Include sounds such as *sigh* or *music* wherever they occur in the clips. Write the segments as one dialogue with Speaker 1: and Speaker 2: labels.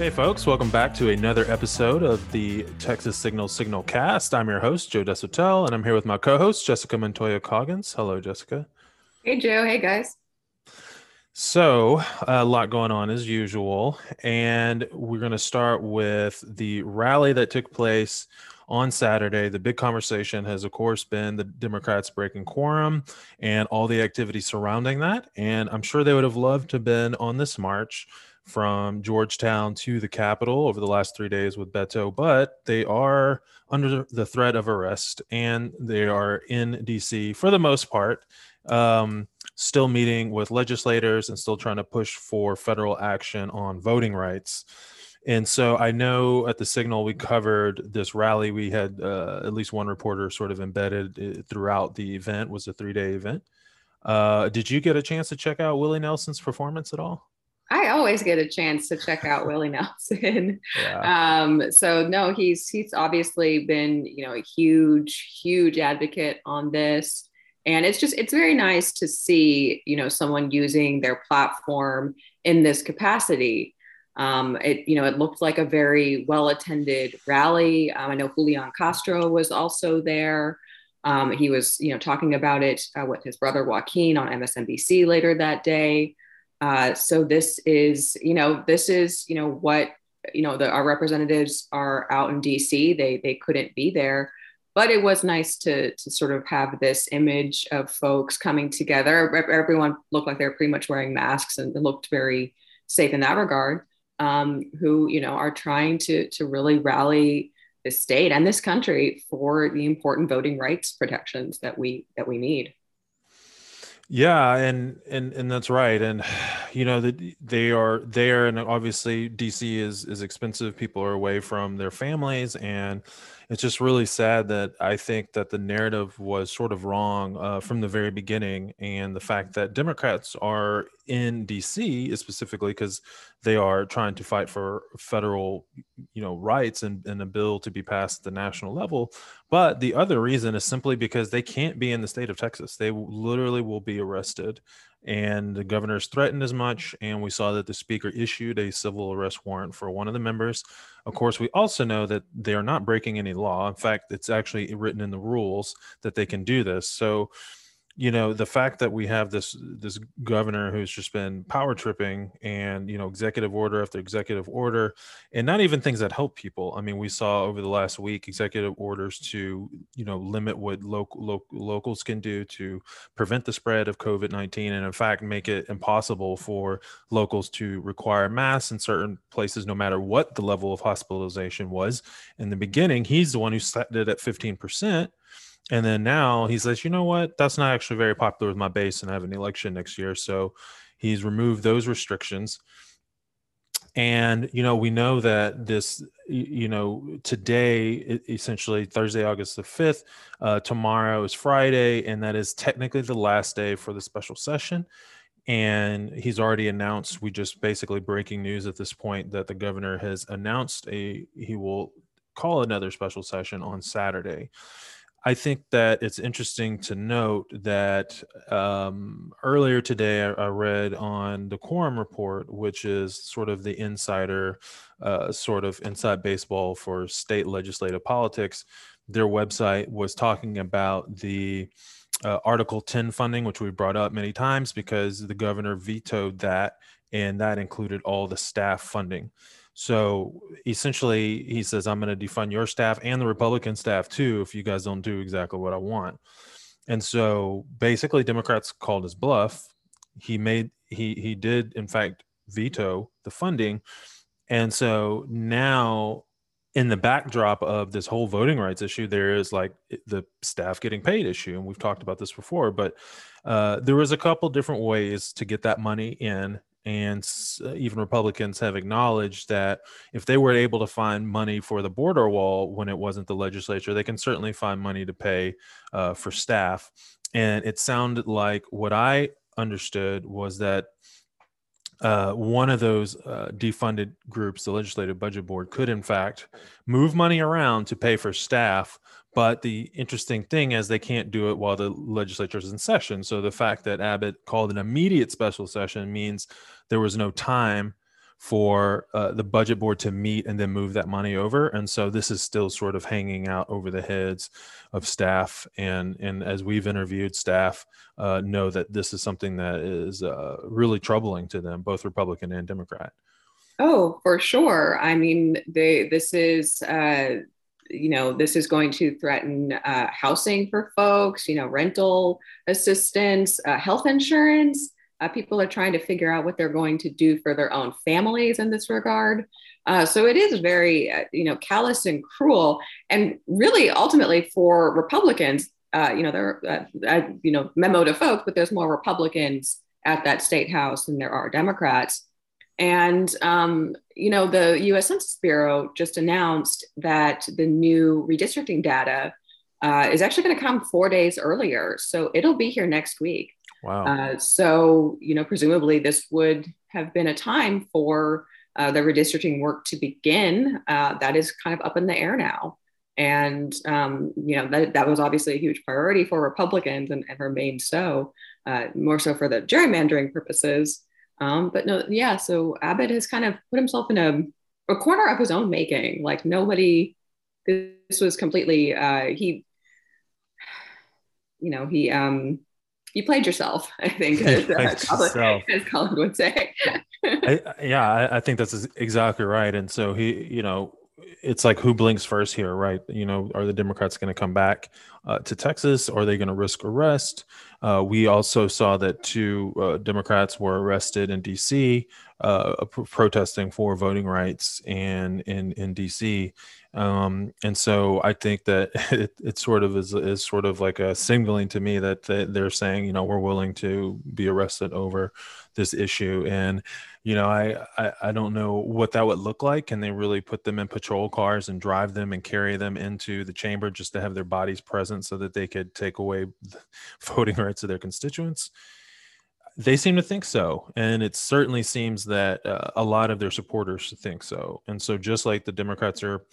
Speaker 1: Hey, folks, welcome back to another episode of the Texas Signal Signal Cast. I'm your host, Joe Deshotel, and I'm here with my co host, Jessica Montoya Coggins. Hello, Jessica.
Speaker 2: Hey, Joe. Hey, guys.
Speaker 1: So, a lot going on as usual. And we're going to start with the rally that took place on Saturday. The big conversation has, of course, been the Democrats breaking quorum and all the activity surrounding that. And I'm sure they would have loved to have been on this march from Georgetown to the Capitol over the last three days with Beto, but they are under the threat of arrest and they are in DC for the most part, um, still meeting with legislators and still trying to push for federal action on voting rights. And so I know at the Signal we covered this rally. We had uh, at least one reporter sort of embedded uh, throughout the event. Was a three day event. Uh, did you get a chance to check out Willie Nelson's performance at all?
Speaker 2: I always get a chance to check out Willie Nelson. *laughs* Yeah. Um, so no, he's he's obviously been you know a huge huge advocate on this, and it's just it's very nice to see you know someone using their platform in this capacity. Um, it you know it looked like a very well attended rally. Um, I know Julian Castro was also there. Um, he was you know talking about it uh, with his brother Joaquin on MSNBC later that day. Uh, so this is, you know, this is, you know, what, you know, the, our representatives are out in DC. They they couldn't be there, but it was nice to to sort of have this image of folks coming together. Everyone looked like they were pretty much wearing masks and looked very safe in that regard. Um, who you know are trying to to really rally the state and this country for the important voting rights protections that we that we need.
Speaker 1: Yeah, and and and that's right. And *sighs* you know that they are there, and obviously DC is is expensive. People are away from their families, and it's just really sad that I think that the narrative was sort of wrong uh, from the very beginning, and the fact that Democrats are in D.C. is specifically because they are trying to fight for federal, you know, rights and, and a bill to be passed at the national level. But the other reason is simply because they can't be in the state of Texas. They literally will be arrested and the governor's threatened as much. And we saw that the speaker issued a civil arrest warrant for one of the members. Of course, we also know that they are not breaking any law. In fact, it's actually written in the rules that they can do this. So you know the fact that we have this this governor who's just been power tripping and you know executive order after executive order and not even things that help people. I mean we saw over the last week executive orders to you know limit what local lo- locals can do to prevent the spread of covid-19 and in fact make it impossible for locals to require masks in certain places no matter what the level of hospitalization was. In the beginning he's the one who set it at 15% and then now he says, you know what? That's not actually very popular with my base, and I have an election next year. So he's removed those restrictions. And, you know, we know that this, you know, today, essentially Thursday, August the 5th, uh, tomorrow is Friday, and that is technically the last day for the special session. And he's already announced, we just basically breaking news at this point that the governor has announced a, he will call another special session on Saturday. I think that it's interesting to note that um, earlier today I, I, read on the Quorum Report, which is sort of the insider, uh, sort of inside baseball for state legislative politics. Their website was talking about the uh, Article 10 funding, which we brought up many times because the governor vetoed that, and that included all the staff funding. So essentially, he says, I'm going to defund your staff and the Republican staff too if you guys don't do exactly what I want. And so basically, Democrats called his bluff. He made, he, he did, in fact, veto the funding. And so now, in the backdrop of this whole voting rights issue, there is like the staff getting paid issue. And we've talked about this before, but uh, there was a couple different ways to get that money in and uh, even Republicans have acknowledged that if they were able to find money for the border wall when it wasn't the legislature, they can certainly find money to pay uh, for staff. And it sounded like what I understood was that uh, one of those uh, defunded groups, the Legislative Budget Board, could in fact move money around to pay for staff. But the interesting thing is they can't do it while the legislature is in session. So the fact that Abbott called an immediate special session means there was no time for uh, the budget board to meet and then move that money over. And so this is still sort of hanging out over the heads of staff. And, and as we've interviewed staff, uh, know that this is something that is uh, really troubling to them, both Republican and Democrat.
Speaker 2: Oh, for sure. I mean, they, this is, uh, you know, this is going to threaten uh, housing for folks, you know, rental assistance, uh, health insurance. Uh, people are trying to figure out what they're going to do for their own families in this regard. Uh, so it is very, uh, you know, callous and cruel. And really, ultimately, for Republicans, uh, you know, there, uh, you know, memo to folks, but there's more Republicans at that state house than there are Democrats. And, um, you know, the US Census Bureau just announced that the new redistricting data uh, is actually going to come four days earlier. So it'll be here next week.
Speaker 1: Wow.
Speaker 2: Uh, so, you know, presumably this would have been a time for uh, the redistricting work to begin. Uh, that is kind of up in the air now. And, um, you know, that, that was obviously a huge priority for Republicans and, and remained so, uh, more so for the gerrymandering purposes. Um, but no, yeah, so Abbott has kind of put himself in a, a corner of his own making. Like nobody, this was completely, uh, he, you know, he, um, you played yourself, *laughs* I think, as, uh, Colin, as Colin would say. *laughs*
Speaker 1: I, yeah, I, I, think that's exactly right. And so he, you know, it's like who blinks first here, right? You know, are the Democrats going to come back uh, to Texas? Are they going to risk arrest? Uh, we also saw that two uh, Democrats were arrested in D.C. Uh, protesting for voting rights and in in D.C. Um, and so I think that *laughs* it, it sort of is, is sort of like a signaling to me that they're saying, you know, we're willing to be arrested over this issue. And, you know, I, I, I don't know what that would look like. Can they really put them in patrol cars and drive them and carry them into the chamber just to have their bodies present so that they could take away *laughs* voting rights of their constituents? They seem to think so. And it certainly seems that uh, a lot of their supporters think so. And so, just like the Democrats are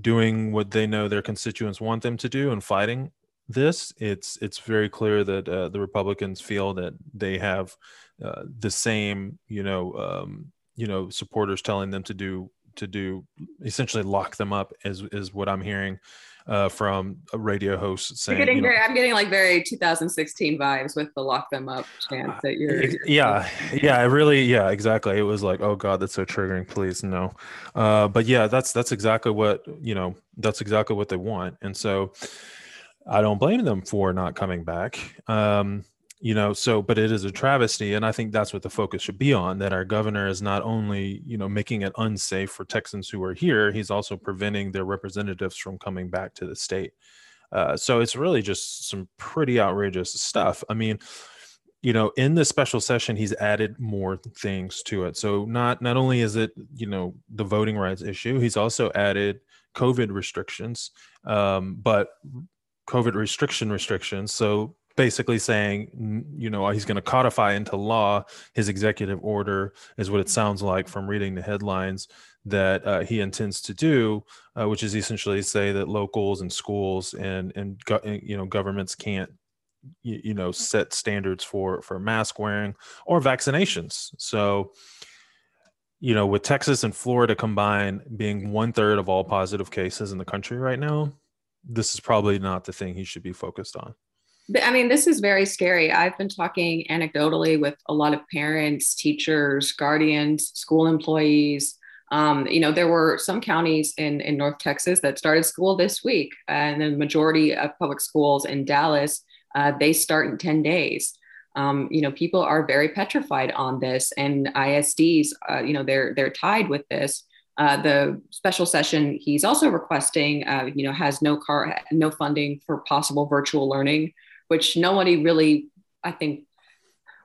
Speaker 1: doing what they know their constituents want them to do and fighting this, it's it's very clear that uh, the Republicans feel that they have uh, the same, you know, um, you know, supporters telling them to do to do essentially lock them up is is what I'm hearing uh, from a radio host saying.
Speaker 2: Getting you know, very, I'm getting like very 2016 vibes with the lock them up chant that you're.
Speaker 1: Yeah, yeah, it really, yeah, exactly. It was like, oh god, that's so triggering. Please no, uh, but yeah, that's that's exactly what you know. That's exactly what they want, and so I don't blame them for not coming back. Um, you know so but it is a travesty and i think that's what the focus should be on that our governor is not only you know making it unsafe for texans who are here he's also preventing their representatives from coming back to the state. Uh, so it's really just some pretty outrageous stuff. I mean you know in the special session he's added more things to it. So not not only is it you know the voting rights issue he's also added covid restrictions. Um, but covid restriction restrictions. So basically saying, you know, he's going to codify into law his executive order, is what it sounds like from reading the headlines that uh, he intends to do, uh, which is essentially say that locals and schools and and go- you know governments can't you, you know set standards for for mask wearing or vaccinations. So you know, with Texas and Florida combined being one third of all positive cases in the country right now, this is probably not the thing he should be focused on.
Speaker 2: I mean, this is very scary. I've been talking anecdotally with a lot of parents, teachers, guardians, school employees. Um, you know, there were some counties in, in North Texas that started school this week, and the majority of public schools in Dallas, uh, they start in 10 days. Um, you know, people are very petrified on this, and ISDs, uh, you know, they're they're tied with this. Uh, the special session he's also requesting, uh, you know, has no car, no funding for possible virtual learning which nobody really, I think,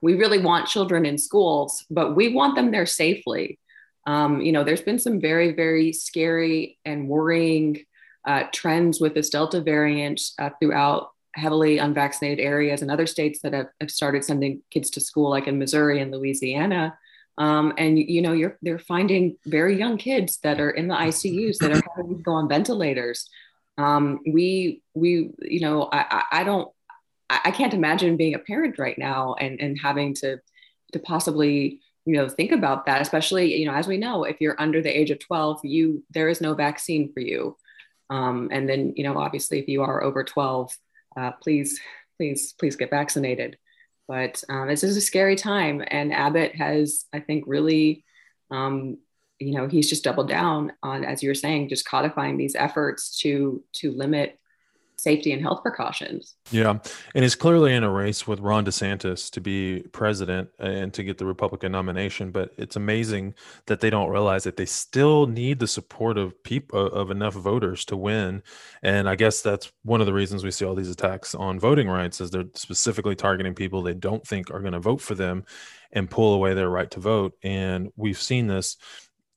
Speaker 2: we really want children in schools, but we want them there safely. Um, you know, there's been some very, very scary and worrying uh, trends with this Delta variant uh, throughout heavily unvaccinated areas and other states that have, have, started sending kids to school, like in Missouri and Louisiana. Um, and you know, you're they're finding very young kids that are in the ICUs that are having to go on ventilators. Um, we we you know, I, I don't I, can't imagine being a parent right now and, and having to to possibly you know think about that especially you know as we know if you're under the age of 12 you there is no vaccine for you um, and then you know obviously if you are over 12 uh, please please please get vaccinated but um, this is a scary time and abbott has i think really um, you know he's just doubled down on as you were saying just codifying these efforts to to limit safety and health precautions.
Speaker 1: Yeah. And he's clearly in a race with Ron DeSantis to be president and to get the Republican nomination. But it's amazing that they don't realize that they still need the support of people uh, of enough voters to win. And I guess that's one of the reasons we see all these attacks on voting rights is they're specifically targeting people they don't think are going to vote for them and pull away their right to vote. And we've seen this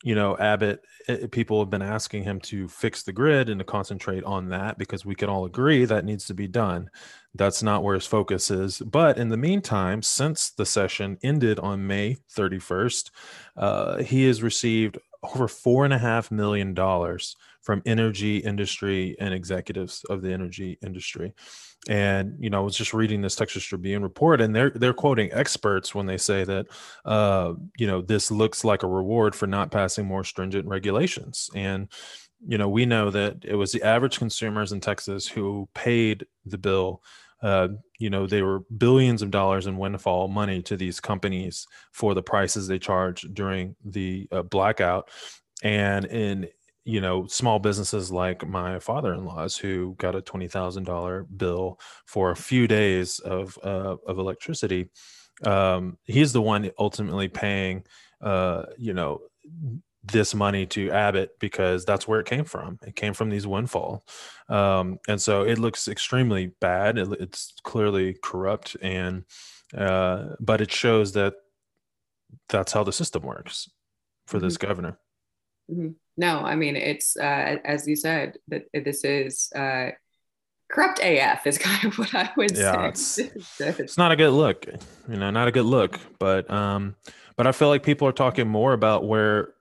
Speaker 1: you know, Abbott, eh, people have been asking him to fix the grid and to concentrate on that because we can all agree that needs to be done. That's not where his focus is. But in the meantime, since the session ended on May 31st, uh, he has received over four and a half million dollars from energy industry and executives of the energy industry. And you know, I was just reading this Texas Tribune report, and they're they're quoting experts when they say that uh, you know this looks like a reward for not passing more stringent regulations. And you know, we know that it was the average consumers in Texas who paid the bill. Uh, you know, they were billions of dollars in windfall money to these companies for the prices they charged during the uh, blackout. And in you know, small businesses like my father-in-law's who got a twenty thousand dollar bill for a few days of uh, of electricity. Um, he's the one ultimately paying, uh, you know, this money to Abbott because that's where it came from. It came from these windfall, um, and so it looks extremely bad. It, it's clearly corrupt, and uh, but it shows that that's how the system works for mm-hmm. this governor.
Speaker 2: Mm-hmm. No, I mean it's uh, as you said that this is uh, corrupt AF is *laughs* kind of what I would yeah,
Speaker 1: say. It's, *laughs* it's not a good look, you know, not a good look. But um, but I feel like people are talking more about where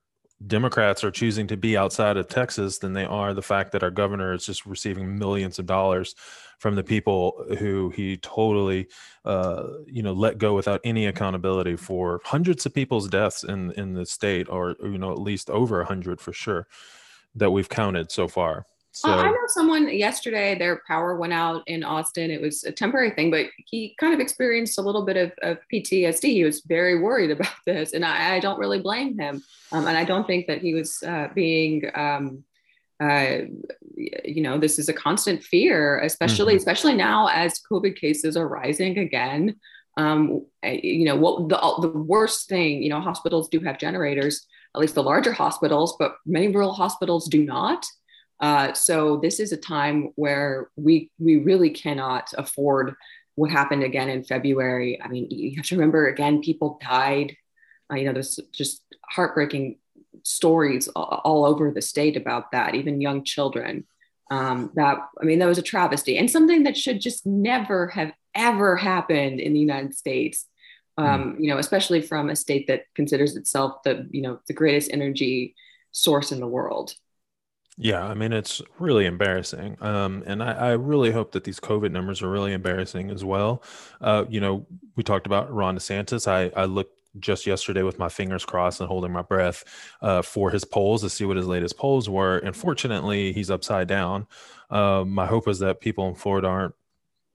Speaker 1: Democrats are choosing to be outside of Texas than they are the fact that our governor is just receiving millions of dollars from the people who he totally, uh, you know, let go without any accountability for hundreds of people's deaths in in the state, or you know, at least over a hundred for sure that we've counted so far. So,
Speaker 2: uh, I know someone yesterday, their power went out in Austin. It was a temporary thing, but he kind of experienced a little bit of, of PTSD. He was very worried *laughs* about this, and I, I don't really blame him. Um, and I don't think that he was uh, being um, uh, you know this is a constant fear especially mm-hmm. especially now as covid cases are rising again um, eh, you know what the, the worst thing you know hospitals do have generators at least the larger hospitals but many rural hospitals do not uh, so this is a time where we we really cannot afford what happened again in february i mean you have to remember again people died uh, you know there's just heartbreaking stories all over the state about that, even young children. Um, that I mean, that was a travesty and something that should just never have ever happened in the United States. Um, mm. You know, especially from a state that considers itself the you know the greatest energy source in the world.
Speaker 1: Yeah, I mean it's really embarrassing, um, and I, I, really hope that these COVID numbers are really embarrassing as well. Uh, you know, we talked about Ron DeSantis. I, I looked just yesterday with my fingers crossed and holding my breath uh, for his polls to see what his latest polls were. Unfortunately, he's upside down. Uh, my hope is that people in Florida aren't,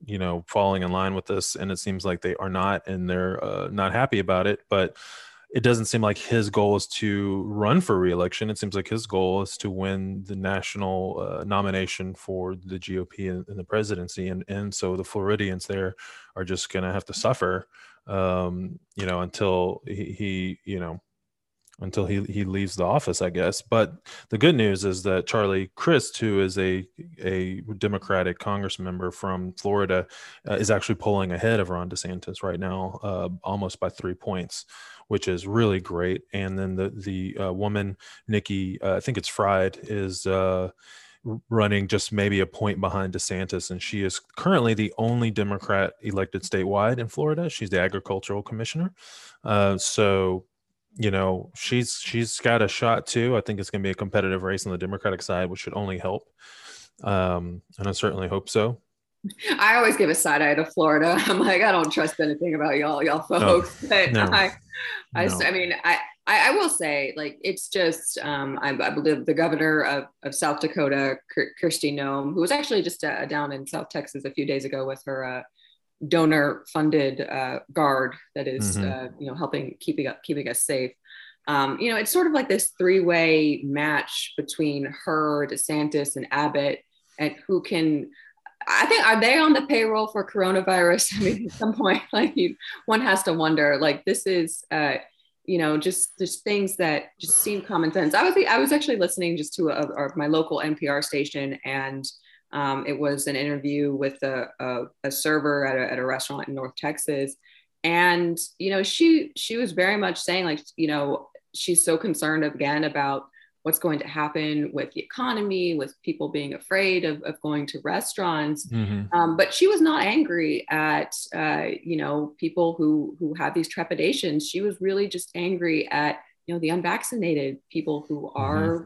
Speaker 1: you know, falling in line with this, and it seems like they are not, and they're uh, not happy about it. But it doesn't seem like his goal is to run for reelection. It seems like his goal is to win the national uh, nomination for the GOP in, the presidency, and and so the Floridians there are just going to have to suffer um, you know, until he, he, you know, until he, he leaves the office, I guess. But the good news is that Charlie Crist, who is a a Democratic Congress member from Florida, uh, is actually pulling ahead of Ron DeSantis right now, uh, almost by three points, which is really great. And then the the uh, woman Nikki, uh, I think it's Fried, is uh, running just maybe a point behind DeSantis, and she is currently the only Democrat elected statewide in Florida. She's the agricultural commissioner, uh, so you know she's she's got a shot too. I think it's going to be a competitive race on the Democratic side, which should only help, um, and I certainly hope so.
Speaker 2: I always give a side eye to Florida. *laughs* I'm like, I don't trust anything about y'all, y'all folks. *laughs* But no, I, I, no. I mean, I, I, will say, like, it's just, um, I, I, believe the governor of, of South Dakota, Kristi Noem, who was actually just uh, down in South Texas a few days ago with her uh, donor-funded uh, guard that is, mm-hmm. Uh, you know, helping keeping up, keeping us safe. Um, you know, it's sort of like this three-way match between her, DeSantis, and Abbott, and who can I think are they on the payroll for coronavirus? *laughs* I mean, at some point, *laughs* like you, one has to wonder. Like this is, uh, you know, just just things that just seem common sense. I was I was actually listening just to a, a, my local NPR station, and um, it was an interview with a, a, a server at a, at a restaurant in North Texas, and you know, she she was very much saying like, you know, she's so concerned again about what's going to happen with the economy, with people being afraid of, of going to restaurants. Mm-hmm. Um, but she was not angry at, uh, you know, people who, who have these trepidations. She was really just angry at, you know, the unvaccinated people who mm-hmm. are mm-hmm.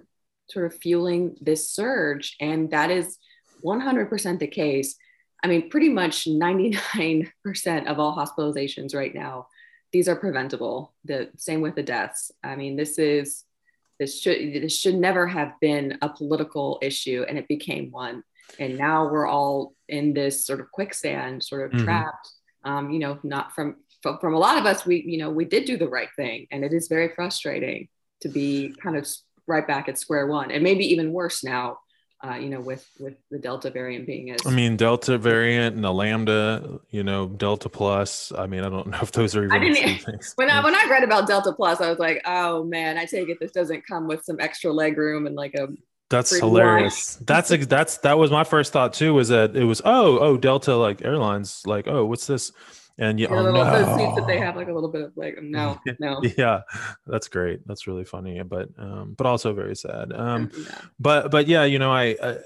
Speaker 2: sort of fueling this surge. And that is 100% the case. I mean, pretty much 99% of all hospitalizations right now, these are preventable. The same with the deaths. I mean, this is this should this should never have been a political issue, and it became one. And now we're all in this sort of quicksand, sort of mm-hmm. trapped. Um, you know, not from, from from a lot of us. We you know we did do the right thing, and it is very frustrating to be kind of right back at square one, and maybe even worse now uh, you know, with with the Delta variant being as
Speaker 1: I mean, Delta variant and the Lambda, you know, Delta plus. I mean, I don't know if those are even I didn't,
Speaker 2: things. When I when I read about Delta plus, I was like, oh man, I take it this doesn't come with some extra leg room and like a
Speaker 1: that's hilarious. *laughs* that's that's that was my first thought too. Was that it was oh oh Delta like airlines like oh what's this and yeah, oh,
Speaker 2: little, no. those seats that they have like a little bit of like *laughs* no, no.
Speaker 1: yeah, that's great. That's really funny, but um, but also very sad. Um, yeah. but but yeah, you know, I, I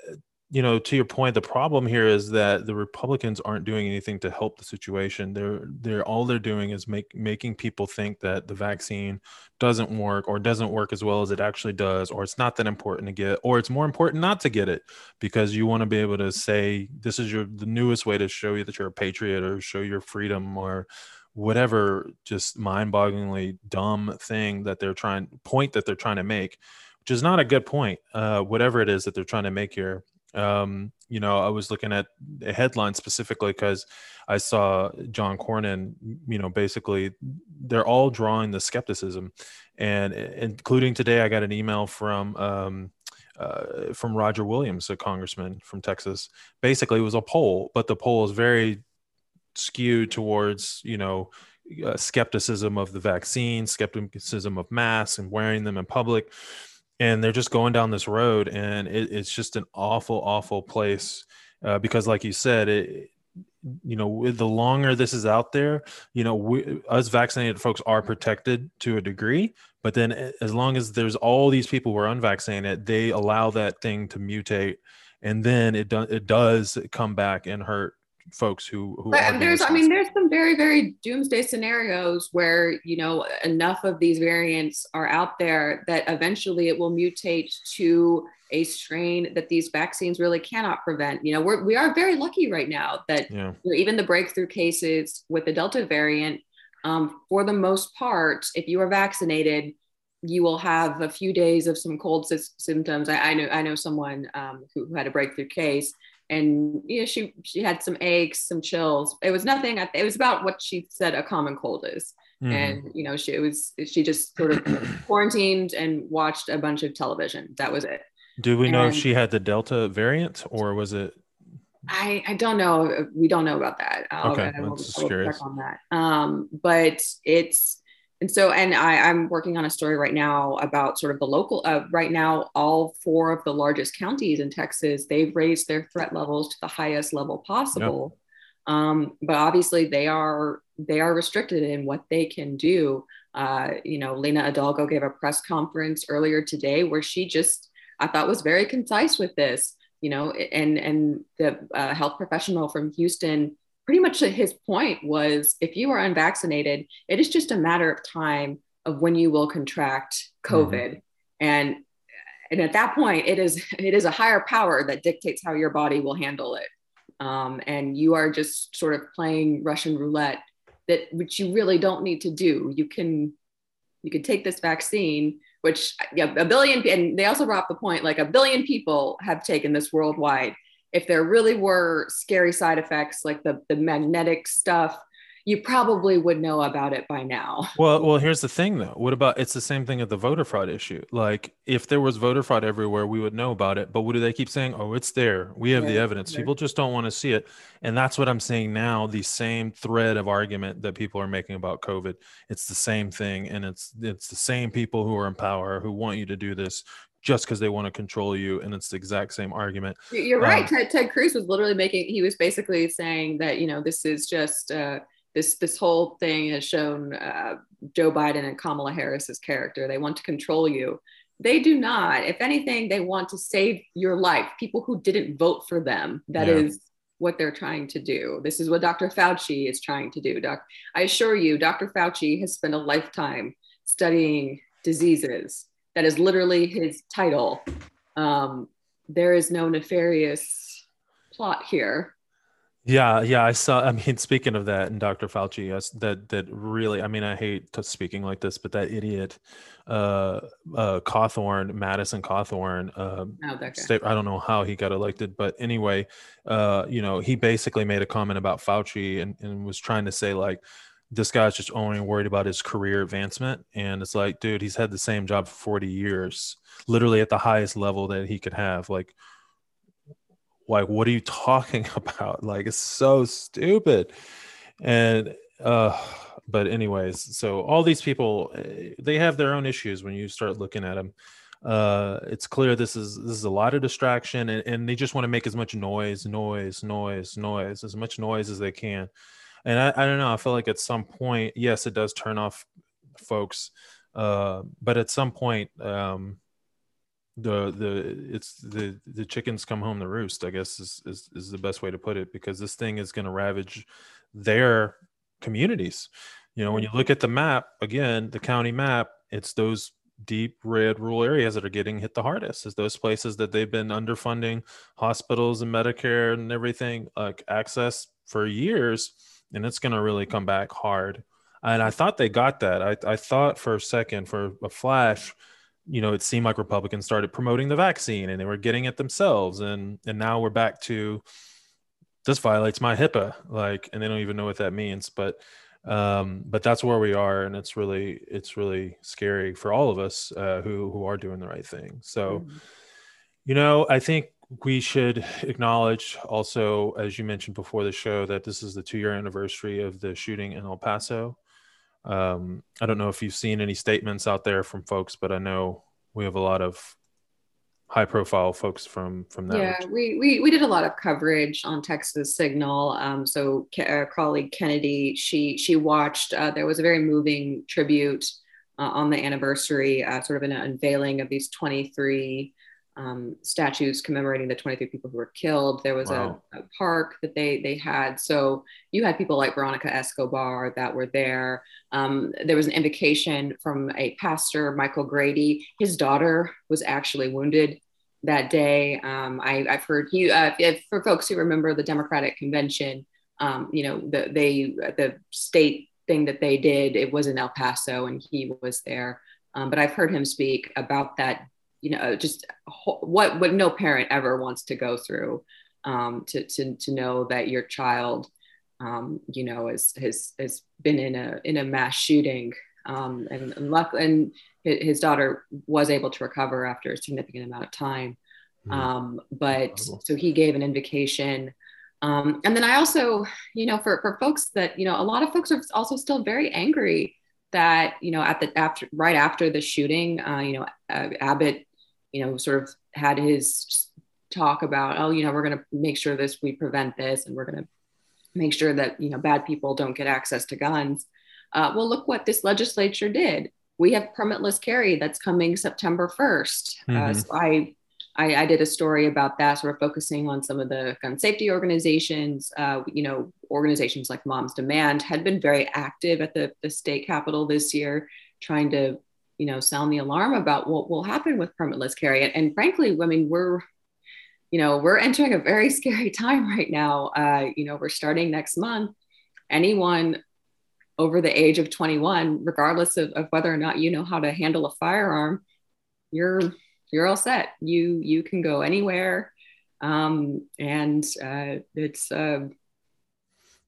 Speaker 1: you know, to your point, the problem here is that the Republicans aren't doing anything to help the situation. They're they're all they're doing is make making people think that the vaccine doesn't work or doesn't work as well as it actually does, or it's not that important to get, or it's more important not to get it because you want to be able to say this is your the newest way to show you that you're a patriot or show your freedom or whatever just mind-bogglingly dumb thing that they're trying point that they're trying to make which is not a good point uh, whatever it is that they're trying to make here um, you know, I was looking at a headline specifically because I saw John Cornyn, you know, basically they're all drawing the skepticism. And including today, I got an email from, um, uh, from Roger Williams, a congressman from Texas. Basically, it was a poll, but the poll is very skewed towards, you know, uh, skepticism of the vaccine, skepticism of masks and wearing them in public and they're just going down this road and it, it's just an awful awful place uh, because like you said it you know the longer this is out there you know we, us vaccinated folks are protected to a degree but then as long as there's all these people who are unvaccinated they allow that thing to mutate and then it does it does come back and hurt folks who who
Speaker 2: but there's i mean there's some very very doomsday scenarios where you know enough of these variants are out there that eventually it will mutate to a strain that these vaccines really cannot prevent. You know we're, we are very lucky right now that yeah. you know, even the breakthrough cases with the delta variant um, for the most part if you are vaccinated you will have a few days of some cold sy- symptoms. I, I, know i know someone um, who, who had a breakthrough case and you know she she had some aches some chills it was nothing it was about what she said a common cold is mm. and you know she was she just sort of *clears throat* quarantined and watched a bunch of television that was it
Speaker 1: do we and know if she had the delta variant or was it
Speaker 2: I, I don't know. We don't know about that. I'll, okay, I'll, I'll check on that. Um, but it's and so and I, i'm working on a story right now about sort of the local uh, right now all four of the largest counties in texas they've raised their threat levels to the highest level possible yep. um, but obviously they are they are restricted in what they can do uh, you know lina hidalgo gave a press conference earlier today where she just i thought was very concise with this you know and and the uh, health professional from houston pretty much his point was if you are unvaccinated, it is just a matter of time of when you will contract COVID. Mm-hmm. And and at that point, it is it is a higher power that dictates how your body will handle it. um, and you are just sort of playing Russian roulette that which you really don't need to do. You can you can take this vaccine, which yeah, a billion and they also brought up the point like a billion people have taken this worldwide. If there really were scary side effects like the the magnetic stuff, you probably would know about it by now. *laughs*
Speaker 1: Well, well, here's the thing though. What about it's the same thing at the voter fraud issue. Like if there was voter fraud everywhere, we would know about it. But what do they keep saying? Oh, it's there. We have yeah, the evidence. People just don't want to see it. And that's what I'm saying now. The same thread of argument that people are making about COVID. It's the same thing. And it's it's the same people who are in power who want you to do this just because they want to control you and it's the exact same argument
Speaker 2: you're right um, ted, ted cruz was literally making he was basically saying that you know this is just uh, this this whole thing has shown uh, Joe Biden and Kamala Harris's character. They want to control you. They do not. If anything, they want to save your life. People who didn't vote for them. That yeah. is what they're trying to do. This is what Dr. Fauci is trying to do. Doc, I assure you, Dr. Fauci has spent a lifetime studying diseases. That is literally his title. Um, there is no nefarious plot here.
Speaker 1: Yeah, yeah, I saw. I mean, speaking of that, and Dr. Fauci, yes, that that really. I mean, I hate speaking like this, but that idiot, uh, uh, Cawthorn, Madison Cawthorn, uh, oh, state, I don't know how he got elected, but anyway, uh, you know, he basically made a comment about Fauci and, and was trying to say like, this guy's just only worried about his career advancement, and it's like, dude, he's had the same job for forty years, literally at the highest level that he could have, like like what are you *laughs* talking about? Like it's so stupid. And uh but anyways so all these people eh, they have their own issues when you start looking at them uh it's clear this is this is a lot of distraction and, and they just want to make as much noise noise noise noise as much noise as they can and I, I don't know i feel like at some point yes it does turn off folks uh but at some point um the the it's the the chickens come home to roost i guess is, is is the best way to put it because this thing is going to ravage their communities. You know when you look at the map again the county map it's those deep red rural areas that are getting hit the hardest. Is those places that they've been underfunding hospitals and medicare and everything like access for years and it's going to really come back hard and i thought they got that i, I thought for a second for a flash you know, it seemed like Republicans started promoting the vaccine and they were getting it themselves. And and now we're back to this violates my HIPAA, like, and they don't even know what that means. But um, but that's where we are, and it's really it's really scary for all of us uh, who who are doing the right thing. So, mm-hmm. you know, I think we should acknowledge also, as you mentioned before the show, that this is the two year anniversary of the shooting in El Paso. Um, I don't know if you've seen any statements out there from folks, but I know we have a lot of high profile folks from from that.
Speaker 2: Yeah, we, we we did a lot of coverage on Texas Signal. Um, so our colleague Kennedy, she she watched. Uh, there was a very moving tribute uh, on the anniversary, uh, sort of an unveiling of these 23 um, statues commemorating the 23 people who were killed. There was wow. a, a, park that they they had. So you had people like Veronica Escobar that were there. Um, there was an invocation from a pastor, Michael Grady. His daughter was actually wounded that day. Um, I, have heard he uh, if, for folks who remember the Democratic convention. Um, you know the they the state thing that they did. It was in El Paso, and he was there. Um, but I've heard him speak about that you know just what what no parent ever wants to go through um, to, to to know that your child um, you know has has has been in a in a mass shooting um, and and, luck, and his daughter was able to recover after a significant amount of time. Mm. but so he gave an invocation. Um, and then I also, you know, for, for folks that, you know, a lot of folks are also still very angry that, you know, at the after right after the shooting, uh, you know, uh, Abbott you know, sort of had his talk about, oh, you know, we're going to make sure this, we prevent this, and we're going to make sure that, you know, bad people don't get access to guns. Uh, well, look what this legislature did. We have permitless carry that's coming September 1st. Uh, mm-hmm. Uh, so I, I, I, did a story about that, sort of focusing on some of the gun safety organizations. Uh, you know, organizations like Moms Demand had been very active at the, the state capitol this year, trying to you know sound the alarm about what will happen with permitless carry and, and frankly i mean we're you know, we're entering a very *laughs* scary time right now. Uh, you know, we're starting next month. Anyone over the age of 21, regardless of, of whether or not you know how to handle a firearm, you're you're all set. You you can go anywhere, um, and uh, it's. Uh,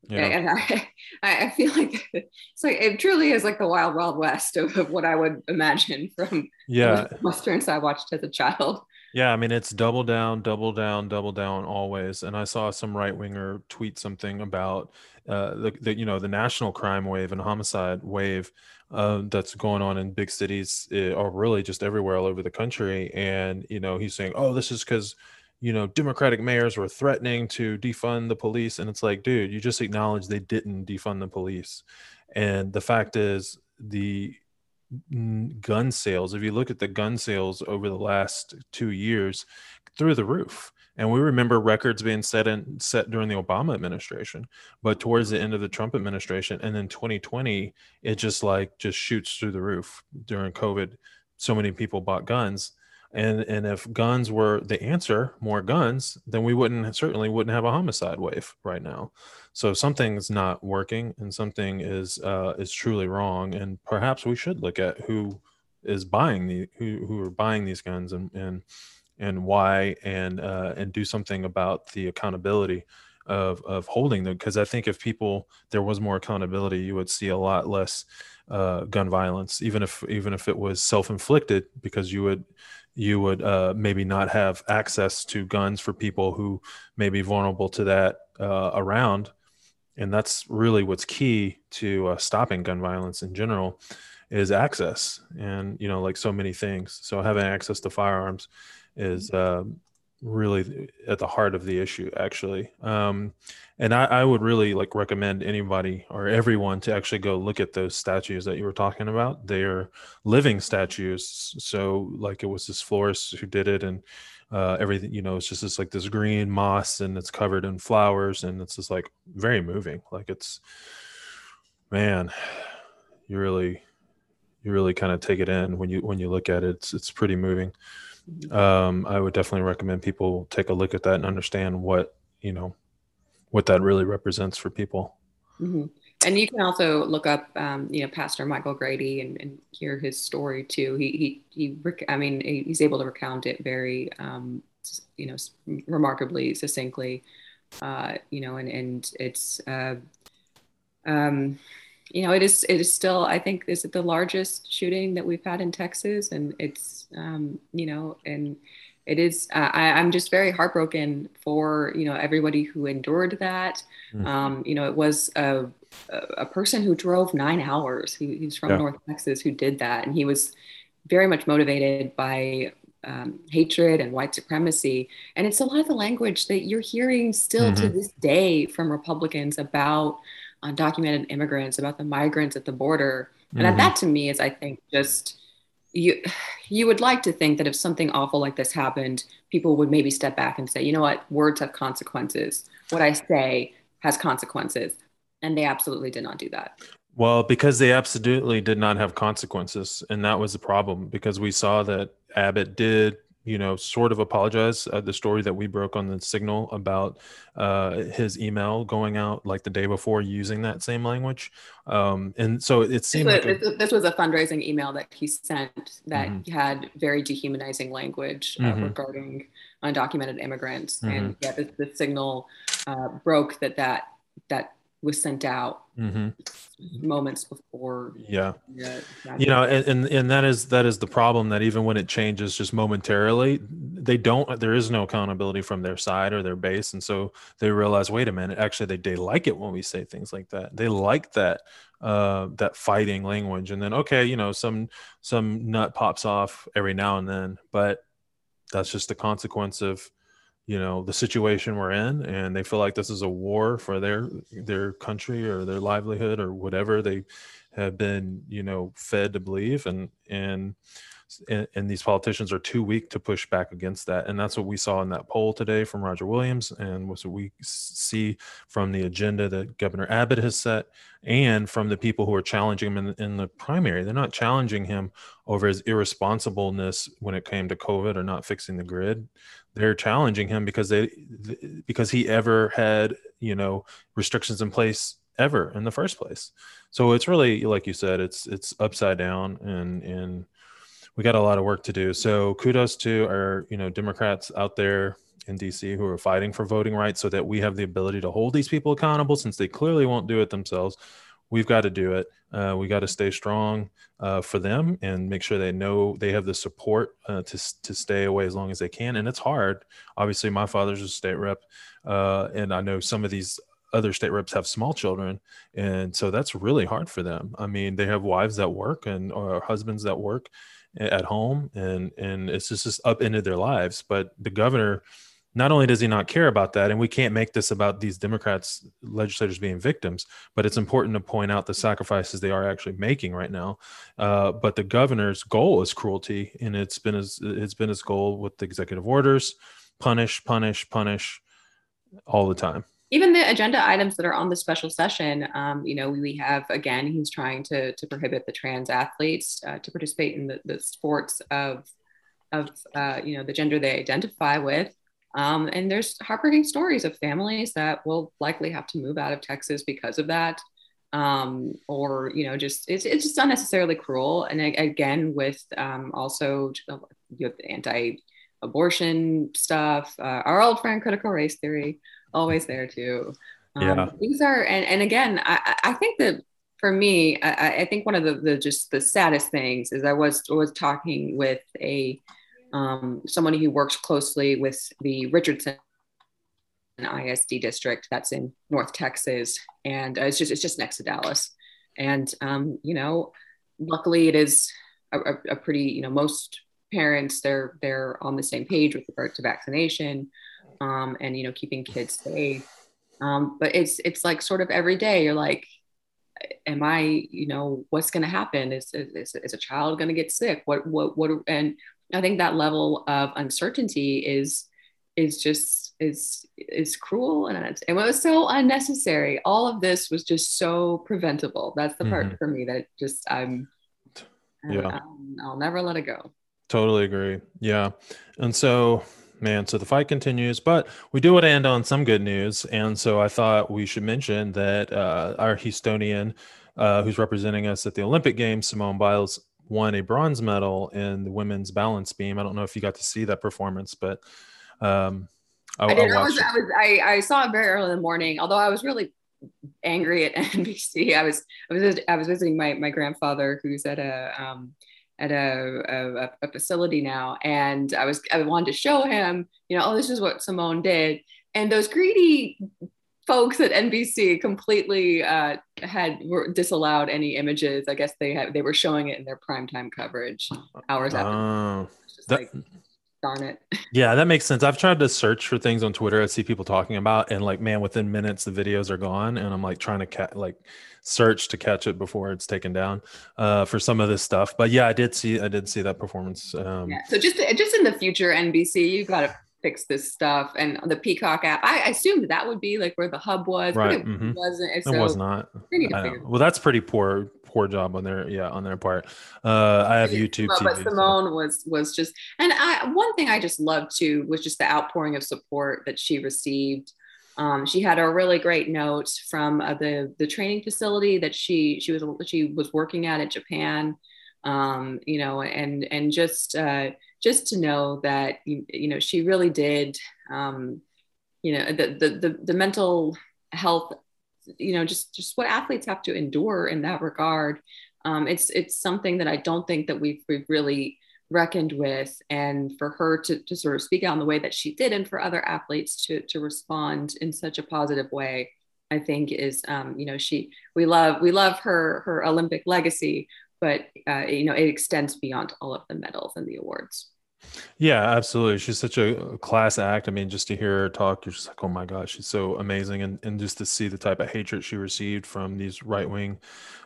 Speaker 2: yeah. And *laughs* I, I feel like it's like it truly is like the wild, wild west of, of what I would imagine from
Speaker 1: yeah
Speaker 2: westerns I watched as a child.
Speaker 1: Yeah, I mean it's double down, double down, double down always. And I saw some right winger tweet something about uh, the, the you know the national crime wave and homicide wave uh, that's going on in big cities or really just everywhere all over the country. And you know he's saying, oh, this is because you know Democratic mayors were threatening to defund the police, and it's like, dude, you just acknowledged they didn't defund the police. And the fact is, the gun sales, if you look at the gun sales over the last two years, through the roof. And we remember records being set in set during the Obama administration, but towards the end of the Trump administration, and then 2020, it just like just shoots through the roof during COVID. So many people bought guns and and if guns were the answer more guns then we wouldn't certainly wouldn't have a homicide wave right now. So something's not working and something is uh is truly wrong and perhaps we should look at who is buying the who who are buying these guns and and and why and uh and do something about the accountability of of holding them. Because i think if people there was more accountability you would see a lot less uh gun violence even if even if it was self-inflicted because you would you would uh, maybe not have access to guns for people who may be vulnerable to that uh, around. And that's really what's key to uh, stopping gun violence in general is access. And, you know, like so many things. So having access to firearms is um, really at the heart of the issue actually um, and I, I, would really like recommend anybody or everyone to actually go look at those statues that you were talking about. They're living statues so like it was this florist who did it and uh, everything you know it's just this like this green moss and it's covered in flowers and it's just like very moving. Like it's man you really you really kind of take it in when you when you look at it. It's, it's pretty moving um, I would definitely recommend people take a look at that and understand what you know what that really represents for people.
Speaker 2: Mm-hmm. And you can also look up, um, you know, Pastor Michael Grady and, and, hear his story too. He, he, he, I mean, he's able to recount it very, um, you know, remarkably succinctly, uh, you know, and, and it's, uh, um, you know, it is it is still I think is it the largest shooting that we've had in Texas, and it's um, you know, and it is uh, I, am just very heartbroken for you know everybody who endured that. Mm-hmm. Um, you know, it was a a person who drove nine hours. He, he's from yeah. North Texas who did that, and he was very much motivated by um, hatred and white supremacy. And it's a lot of the language that you're hearing still mm-hmm. to this day from Republicans about undocumented immigrants, about the migrants at the border. And mm-hmm. that to me is, I think, just you you would like to think that if something awful like this happened, people would maybe step back and say, you know what, words have consequences. What I say has consequences. And they absolutely did not do that.
Speaker 1: Well, because they absolutely did not have consequences. And that was the problem because we saw that Abbott did you know, sort of apologize. Uh, the story that we broke on the signal about uh, his email going out like the day before using that same language. Um, and so it seemed
Speaker 2: this
Speaker 1: was,
Speaker 2: like a, this was a fundraising email that he sent that mm-hmm. had very dehumanizing language uh, mm-hmm. regarding undocumented immigrants. Mm-hmm. And yeah, the, the signal uh, broke that that that was sent out mm-hmm. moments before
Speaker 1: yeah. you know and, and and that is that is the problem that even when it changes just momentarily they don't there is no accountability from their side or their base. And so they realize wait a minute actually they, they like it when we say things like that. They like that uh that fighting language. And then okay you know some some nut pops off every now and then but that's just the consequence of you know the situation we're in and they feel like this is a war for their their country or their livelihood or whatever they have been you know fed to believe and and and, and, these politicians are too weak to push back against that and that's what we saw in that poll today from roger williams and what we see from the agenda that governor abbott has set and from the people who are challenging him in, in the primary. They're not challenging him over his irresponsibleness when it came to covid or not fixing the grid. They're challenging him because they because he ever had you know restrictions in place ever in the first place. So it's really like you said it's it's upside down and and we got a lot of work to do so kudos to our you know democrats out there in dc who are fighting for voting rights so that we have the ability to hold these people accountable since they clearly won't do it themselves we've got to do it uh, we got to stay strong uh, for them and make sure they know they have the support uh, to, to stay away as long as they can. And it's hard. Obviously, my father's a state rep, uh, and I know some of these other state reps have small children and so that's really hard for them i mean they have wives that work and or husbands that work at home and and it's just, just up into their lives but the governor not only does he not care about that, and we can't make this about these Democrats legislators being victims, but it's important to point out the sacrifices they are actually making right now. Uh, but the governor's goal is cruelty, and it's been his it's been his goal with the executive orders: punish, punish, punish, all the time.
Speaker 2: Even the agenda items that are on the special session, um, you know, we have again, he's trying to to prohibit the trans athletes uh, to participate in the, the sports of of uh, you know the gender they identify with um, and there's heartbreaking stories of families that will likely have to move out of Texas because of that. Um, or, you know, just it's, it's just unnecessarily cruel. And again, with um, also you know, the anti abortion stuff, uh, our old friend critical race theory, always there too. Um, yeah. These are, and, and again, I, I think that for me, I, I think one of the, the just the saddest things is I was was talking with a um, someone who works closely with the Richardson ISD district that's in North Texas, and uh, it's just it's just next to Dallas. And um, you know, luckily it is a, a, pretty you know most parents they're they're on the same page with regard to vaccination um, and you know keeping kids safe. Um, but it's it's like sort of every day you're like, am I you know what's going to happen? Is, is is a child going to get sick? What what what and I think that level of uncertainty is is just is is cruel and it was so unnecessary. All of this was just so preventable. That's the part mm-hmm. for me that just I'm yeah I'll, I'll never let it go.
Speaker 1: Totally agree. Yeah, and so man so the fight continues but we do want to end on some good news and so i thought we should mention that uh, our houstonian uh, who's representing us at the olympic games simone biles won a bronze medal in the women's balance beam. I don't know if you got to see that performance, but um,
Speaker 2: I, I, did. I, I was, I, was I, I saw it very early in the morning. Although I was really angry at *laughs* NBC. I was I was I was visiting my my grandfather who's at a um, at a, a, a facility now, and I was I wanted to show him, you know, oh, this is what Simone did, and those greedy folks at NBC completely uh, had were disallowed any images. I guess they had they were showing it in their primetime coverage hours after. That, like, darn it.
Speaker 1: Yeah, that makes sense. I've tried to search for things on Twitter I see people talking about, and like, man, within minutes the videos are gone, and I'm like trying to ca- like search to catch it before it's taken down uh, for some of this stuff. But yeah, I did see I did see that performance. Um,
Speaker 2: yeah. So just just in the future, NBC, you've got to fix this stuff and the peacock app i assumed that would be like where the hub was
Speaker 1: right it mm-hmm. wasn't so it was not well that's pretty poor poor job on their yeah on their part. Uh i have youtube
Speaker 2: but, TV, simone so. was was just and i one thing i just loved too was just the outpouring of support that she received. Um, she had a really great note from uh, the the training facility that she she was she was working at in Japan, um, you know, and and just uh, just to know that you, you know she really did um, you know the, the, the the mental health you know just just what athletes have to endure in that regard. Um, it's it's something that I don't think that we've, we've really reckoned with. And for her to, to sort of speak out in the way that she did and for other athletes to, to respond in such a positive way i think is um, you know she we love we love her her olympic legacy but uh, you know it extends beyond all of the medals and the awards
Speaker 1: Yeah, absolutely. She's such a class act. I mean, just to hear her talk, you're just like, oh my gosh, she's so amazing. And and just to see the type of hatred she received from these right wing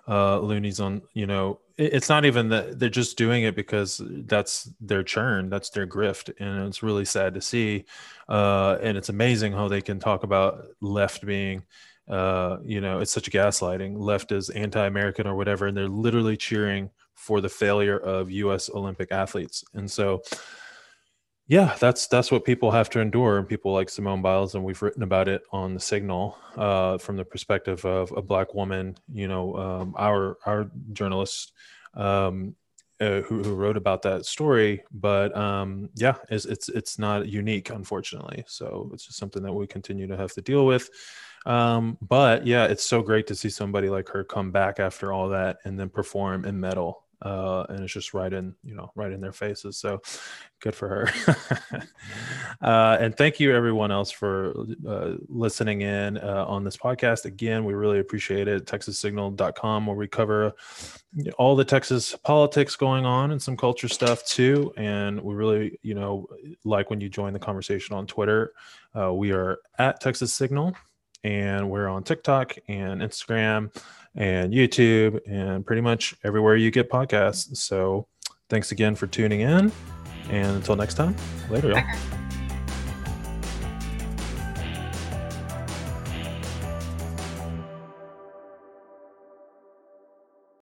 Speaker 1: uh, loonies on, you know, it, it's not even that they're just doing it because that's their churn, that's their grift, and it's really sad to see. Uh, and it's amazing how they can talk about left being uh, you know, it's such gaslighting. Left is anti-American or whatever, and they're literally cheering for the failure of U.S. Olympic athletes. And so, yeah, that's that's what people have to endure, and people like Simone Biles, and we've written about it on the Signal uh, from the perspective of a black woman. You know, um, our our journalist um, uh, who, who wrote about that story, but um, yeah, it's, it's it's not unique, unfortunately. So it's just something that we continue to have to deal with. Um, but yeah, it's so great to see somebody like her come back after all that and then perform in medal uh, and it's just right in you know right in their faces so good for her. *laughs* Uh, and thank you everyone else for uh, listening in uh, on this podcast. Again we really appreciate it. Texassignal.com where we cover all the texas politics going on and some culture stuff too and we really you know like when you join the conversation on twitter uh, we are at texas signal and we're on tiktok and instagram and YouTube and pretty much everywhere you get podcasts. So thanks again for tuning in. And until next time, later, y'all.